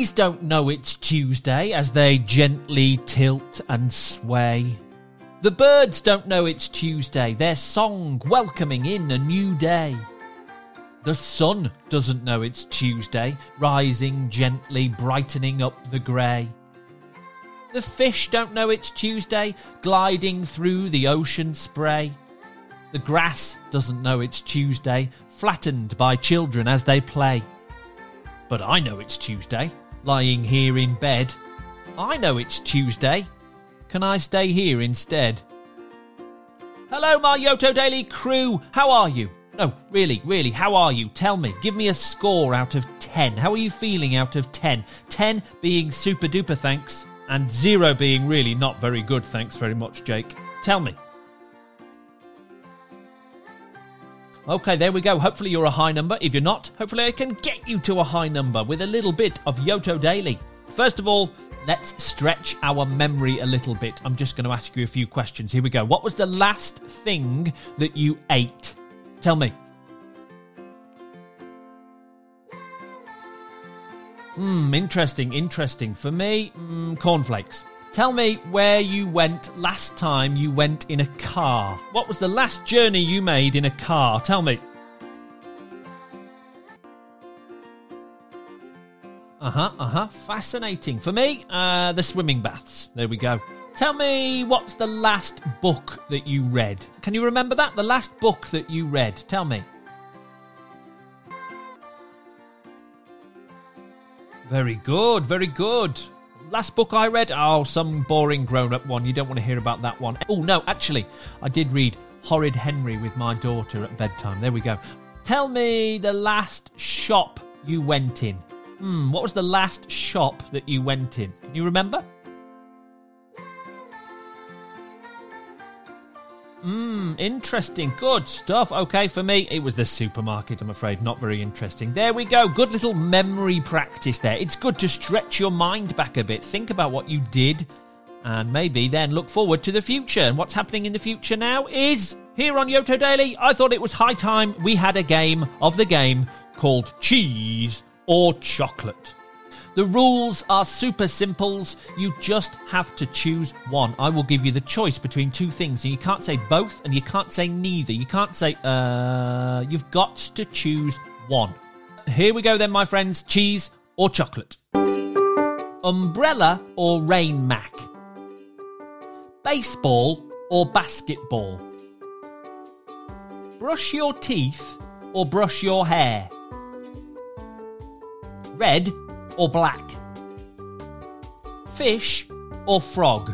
trees don't know it's Tuesday as they gently tilt and sway. The birds don't know it's Tuesday, their song welcoming in a new day. The sun doesn't know it's Tuesday, rising gently, brightening up the grey. The fish don't know it's Tuesday, gliding through the ocean spray. The grass doesn't know it's Tuesday, flattened by children as they play. But I know it's Tuesday, lying here in bed. I know it's Tuesday. Can I stay here instead? Hello, my Yoto Daily crew. How are you? No, really, really, how are you? Tell me. Give me a score out of 10. How are you feeling out of 10? 10 being super duper thanks, and 0 being really not very good thanks very much, Jake. Tell me. Okay, there we go. Hopefully you're a high number. If you're not, hopefully I can get you to a high number with a little bit of Yoto Daily. First of all, let's stretch our memory a little bit. I'm just going to ask you a few questions. Here we go. What was the last thing that you ate? Tell me. Hmm, interesting, interesting. For me, mm, cornflakes. Tell me where you went last time you went in a car. What was the last journey you made in a car? Tell me. Uh huh, uh huh. Fascinating. For me, uh, the swimming baths. There we go. Tell me what's the last book that you read? Can you remember that? The last book that you read? Tell me. Very good, very good. Last book I read? Oh, some boring grown up one. You don't want to hear about that one. Oh, no, actually, I did read Horrid Henry with my daughter at bedtime. There we go. Tell me the last shop you went in. Hmm, what was the last shop that you went in? Can you remember? Mmm, interesting. Good stuff. Okay, for me, it was the supermarket, I'm afraid. Not very interesting. There we go. Good little memory practice there. It's good to stretch your mind back a bit. Think about what you did and maybe then look forward to the future. And what's happening in the future now is here on Yoto Daily. I thought it was high time we had a game of the game called Cheese or Chocolate. The rules are super simples. You just have to choose one. I will give you the choice between two things, and you can't say both and you can't say neither. You can't say, uh, you've got to choose one. Here we go, then, my friends cheese or chocolate? Umbrella or rain mac? Baseball or basketball? Brush your teeth or brush your hair? Red or black? Fish or frog?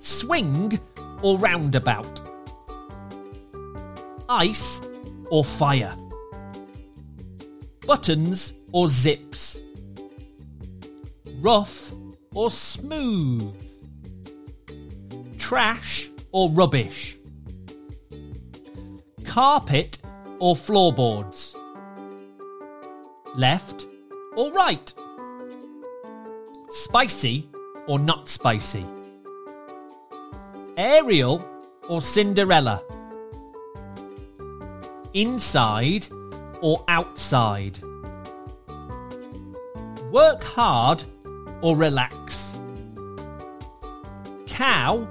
Swing or roundabout? Ice or fire? Buttons or zips? Rough or smooth? Trash or rubbish? Carpet or floorboards? Left or right? Spicy or not spicy? Ariel or Cinderella? Inside or outside? Work hard or relax? Cow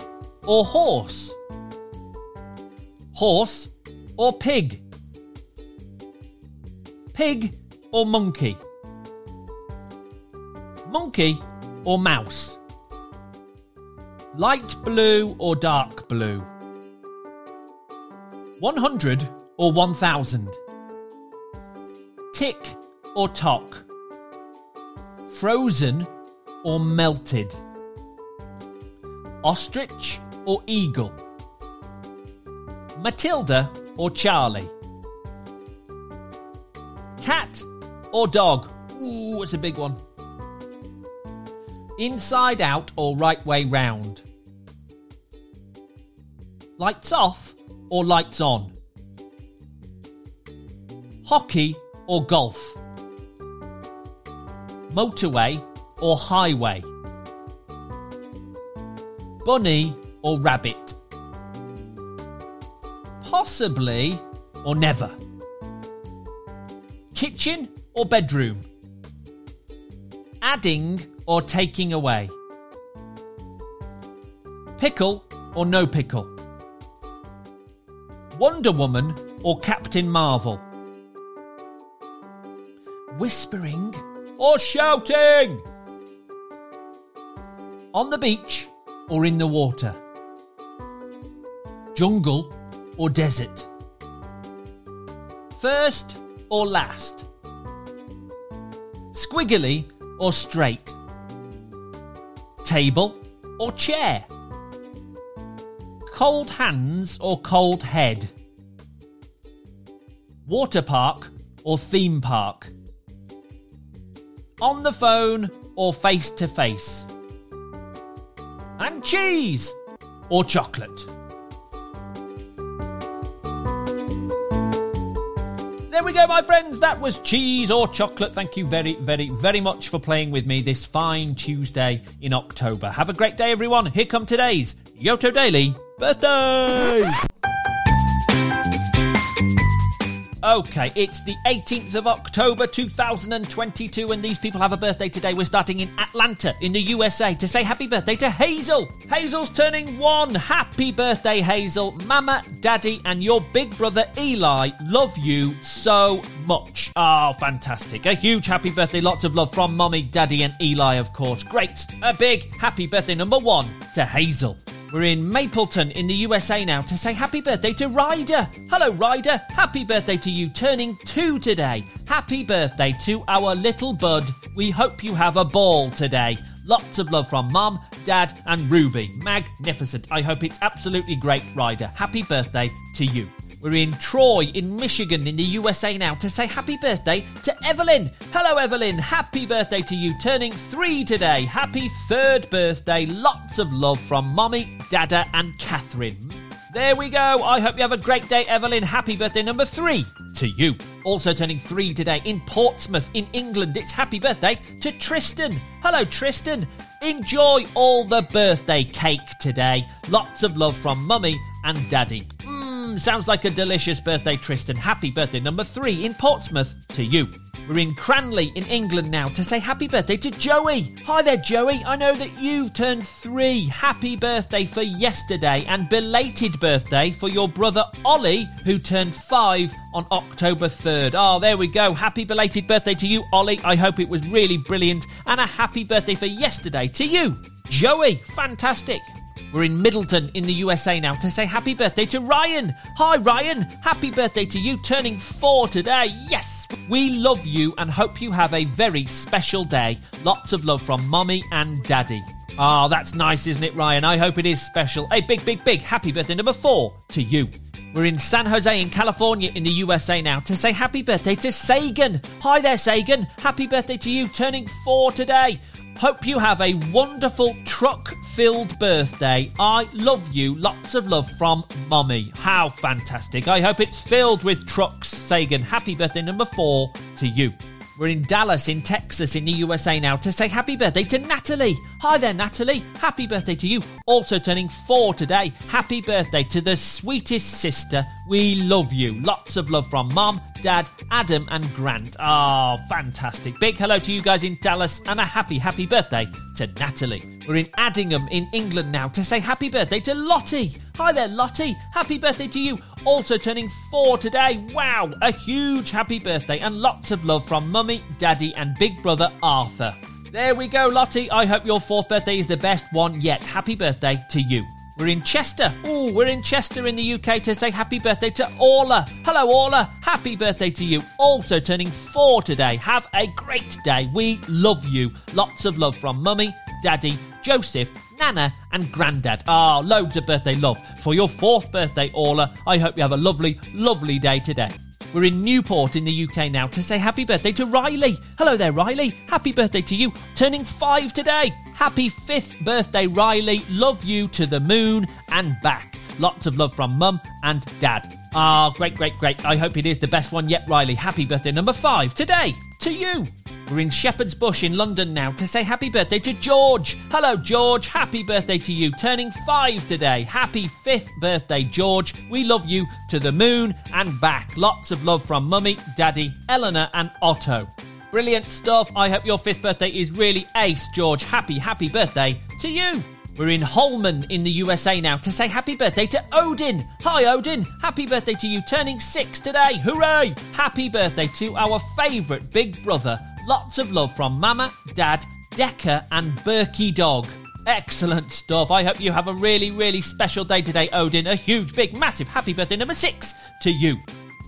or horse? Horse or pig? Pig or monkey? Monkey or mouse? Light blue or dark blue? 100 or 1000? Tick or tock? Frozen or melted? Ostrich or eagle? Matilda or Charlie? Cat or dog? Ooh, it's a big one. Inside out or right way round? Lights off or lights on? Hockey or golf? Motorway or highway? Bunny or rabbit? Possibly or never? Kitchen or bedroom? adding or taking away? Pickle or no pickle? Wonder Woman or Captain Marvel? Whispering or shouting? On the beach or in the water? Jungle or desert? First or last? Squiggly or straight? Table or chair? Cold hands or cold head? Water park or theme park? On the phone or face to face? And cheese or chocolate? Go, my friends. That was cheese or chocolate. Thank you very, very, very much for playing with me this fine Tuesday in October. Have a great day, everyone. Here come today's Yoto Daily birthday. Okay, it's the 18th of October 2022, and these people have a birthday today. We're starting in Atlanta, in the USA, to say happy birthday to Hazel. Hazel's turning one. Happy birthday, Hazel. Mama, Daddy, and your big brother Eli love you so much. Oh, fantastic. A huge happy birthday. Lots of love from Mommy, Daddy, and Eli, of course. Great. A big happy birthday number one to Hazel. We're in Mapleton in the USA now to say happy birthday to Ryder. Hello, Ryder. Happy birthday to you, turning two today. Happy birthday to our little bud. We hope you have a ball today. Lots of love from Mum, Dad, and Ruby. Magnificent. I hope it's absolutely great, Ryder. Happy birthday to you. We're in Troy, in Michigan, in the USA now to say happy birthday to Evelyn. Hello, Evelyn. Happy birthday to you, turning three today. Happy third birthday. Lots of love from Mommy, Dada, and Catherine. There we go. I hope you have a great day, Evelyn. Happy birthday number three to you. Also turning three today in Portsmouth, in England. It's happy birthday to Tristan. Hello, Tristan. Enjoy all the birthday cake today. Lots of love from Mummy and Daddy. Mmm, sounds like a delicious birthday, Tristan. Happy birthday number three in Portsmouth to you. We're in Cranleigh in England now to say happy birthday to Joey. Hi there, Joey. I know that you've turned three. Happy birthday for yesterday and belated birthday for your brother Ollie, who turned five on October 3rd. Oh, ah, there we go. Happy belated birthday to you, Ollie. I hope it was really brilliant. And a happy birthday for yesterday to you, Joey. Fantastic. We're in Middleton in the USA now to say happy birthday to Ryan. Hi, Ryan. Happy birthday to you, turning four today. Yes, we love you and hope you have a very special day. Lots of love from Mommy and Daddy. Ah, oh, that's nice, isn't it, Ryan? I hope it is special. A big, big, big happy birthday number four to you. We're in San Jose in California in the USA now to say happy birthday to Sagan. Hi there, Sagan. Happy birthday to you, turning four today. Hope you have a wonderful truck filled birthday. I love you. Lots of love from Mommy. How fantastic. I hope it's filled with trucks. Sagan, happy birthday number four to you. We're in Dallas, in Texas, in the USA now to say happy birthday to Natalie. Hi there, Natalie. Happy birthday to you. Also turning four today. Happy birthday to the sweetest sister. We love you. Lots of love from Mom, Dad, Adam, and Grant. Ah, oh, fantastic. Big hello to you guys in Dallas and a happy, happy birthday to Natalie. We're in Addingham, in England now to say happy birthday to Lottie. Hi there, Lottie. Happy birthday to you. Also turning four today. Wow, a huge happy birthday and lots of love from Mummy, Daddy, and Big Brother Arthur. There we go, Lottie. I hope your fourth birthday is the best one yet. Happy birthday to you. We're in Chester. Oh, we're in Chester in the UK to say happy birthday to Orla. Hello, Orla. Happy birthday to you. Also turning four today. Have a great day. We love you. Lots of love from Mummy, Daddy, Joseph, Nana, and Grandad. Ah, oh, loads of birthday love. For your fourth birthday, Orla, I hope you have a lovely, lovely day today. We're in Newport in the UK now to say happy birthday to Riley. Hello there, Riley. Happy birthday to you. Turning five today. Happy fifth birthday, Riley. Love you to the moon and back. Lots of love from mum and dad. Ah, great, great, great. I hope it is the best one yet, Riley. Happy birthday number five today to you. We're in Shepherd's Bush in London now to say happy birthday to George. Hello, George. Happy birthday to you. Turning five today. Happy fifth birthday, George. We love you to the moon and back. Lots of love from Mummy, Daddy, Eleanor, and Otto. Brilliant stuff. I hope your fifth birthday is really ace, George. Happy, happy birthday to you. We're in Holman in the USA now to say happy birthday to Odin. Hi, Odin. Happy birthday to you, turning six today. Hooray! Happy birthday to our favourite big brother. Lots of love from Mama, Dad, Decker, and Berkey Dog. Excellent stuff. I hope you have a really, really special day today, Odin. A huge, big, massive happy birthday number six to you.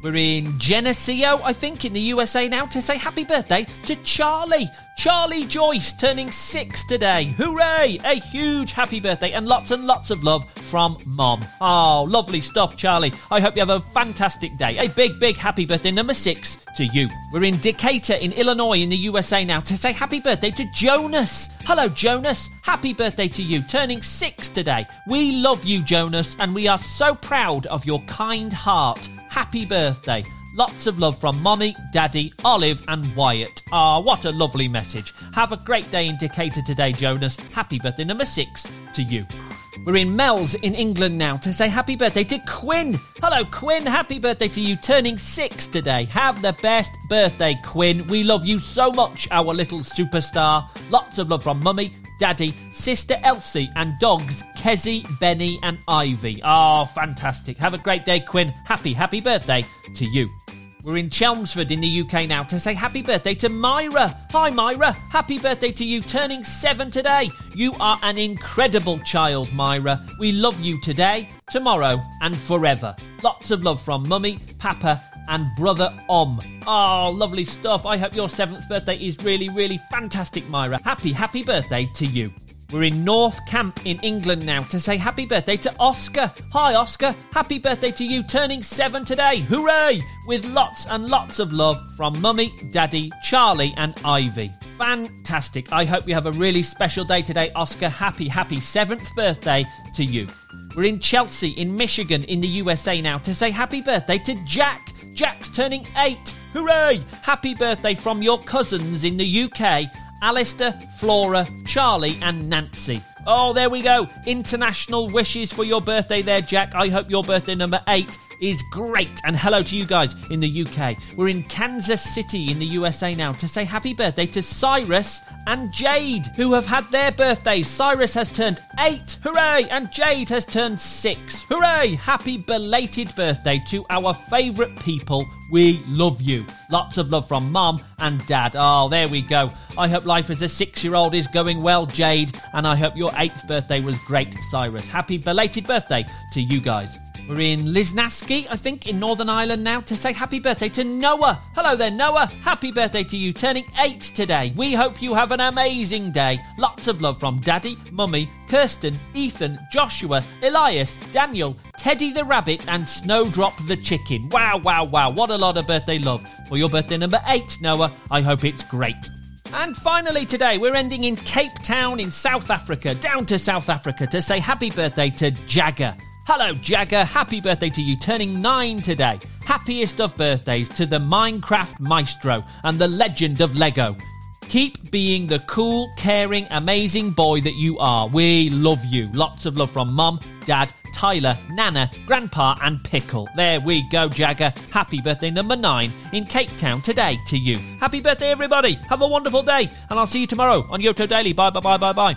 We're in Geneseo, I think, in the USA now to say happy birthday to Charlie. Charlie Joyce turning six today. Hooray! A huge happy birthday and lots and lots of love from Mom. Oh, lovely stuff, Charlie. I hope you have a fantastic day. A big, big happy birthday number six to you. We're in Decatur in Illinois in the USA now to say happy birthday to Jonas. Hello, Jonas. Happy birthday to you, turning six today. We love you, Jonas, and we are so proud of your kind heart happy birthday. Lots of love from Mommy, Daddy, Olive, and Wyatt. Ah, what a lovely message. Have a great day in Decatur today, Jonas. Happy birthday number six to you. We're in Mel's in England now to say happy birthday to Quinn. Hello, Quinn. Happy birthday to you, turning six today. Have the best birthday, Quinn. We love you so much, our little superstar. Lots of love from Mummy, Daddy, Sister Elsie, and dogs Kezzy, Benny, and Ivy. Oh, fantastic. Have a great day, Quinn. Happy, happy birthday to you. We're in Chelmsford in the UK now to say happy birthday to Myra. Hi, Myra. Happy birthday to you, turning seven today. You are an incredible child, Myra. We love you today, tomorrow, and forever. Lots of love from Mummy, Papa, and brother Om. Oh, lovely stuff. I hope your seventh birthday is really, really fantastic, Myra. Happy, happy birthday to you. We're in North Camp in England now to say happy birthday to Oscar. Hi, Oscar. Happy birthday to you, turning seven today. Hooray! With lots and lots of love from Mummy, Daddy, Charlie, and Ivy. Fantastic. I hope you have a really special day today, Oscar. Happy, happy seventh birthday to you. We're in Chelsea in Michigan in the USA now to say happy birthday to Jack. Jack's turning eight. Hooray! Happy birthday from your cousins in the UK, Alistair, Flora, Charlie, and Nancy. Oh, there we go. International wishes for your birthday there, Jack. I hope your birthday number eight is great. And hello to you guys in the UK. We're in Kansas City in the USA now to say happy birthday to Cyrus and Jade, who have had their birthdays. Cyrus has turned eight, hooray! And Jade has turned six, hooray! Happy belated birthday to our favourite people. We love you. Lots of love from mum and dad. Oh, there we go. I hope life as a six year old is going well, Jade, and I hope your eighth birthday was great, Cyrus. Happy belated birthday to you guys. We're in Lisnaskea, I think, in Northern Ireland now to say happy birthday to Noah. Hello there, Noah. Happy birthday to you, turning eight today. We hope you have an amazing day. Lots of love from Daddy, Mummy, Kirsten, Ethan, Joshua, Elias, Daniel, Teddy the Rabbit, and Snowdrop the Chicken. Wow, wow, wow. What a lot of birthday love. For your birthday number eight, Noah, I hope it's great. And finally, today we're ending in Cape Town in South Africa, down to South Africa to say happy birthday to Jagger. Hello, Jagger. Happy birthday to you, turning nine today. Happiest of birthdays to the Minecraft maestro and the legend of Lego. Keep being the cool, caring, amazing boy that you are. We love you. Lots of love from Mum, Dad, Tyler, Nana, Grandpa, and Pickle. There we go, Jagger. Happy birthday number nine in Cape Town today to you. Happy birthday, everybody. Have a wonderful day, and I'll see you tomorrow on Yoto Daily. Bye, bye, bye, bye, bye.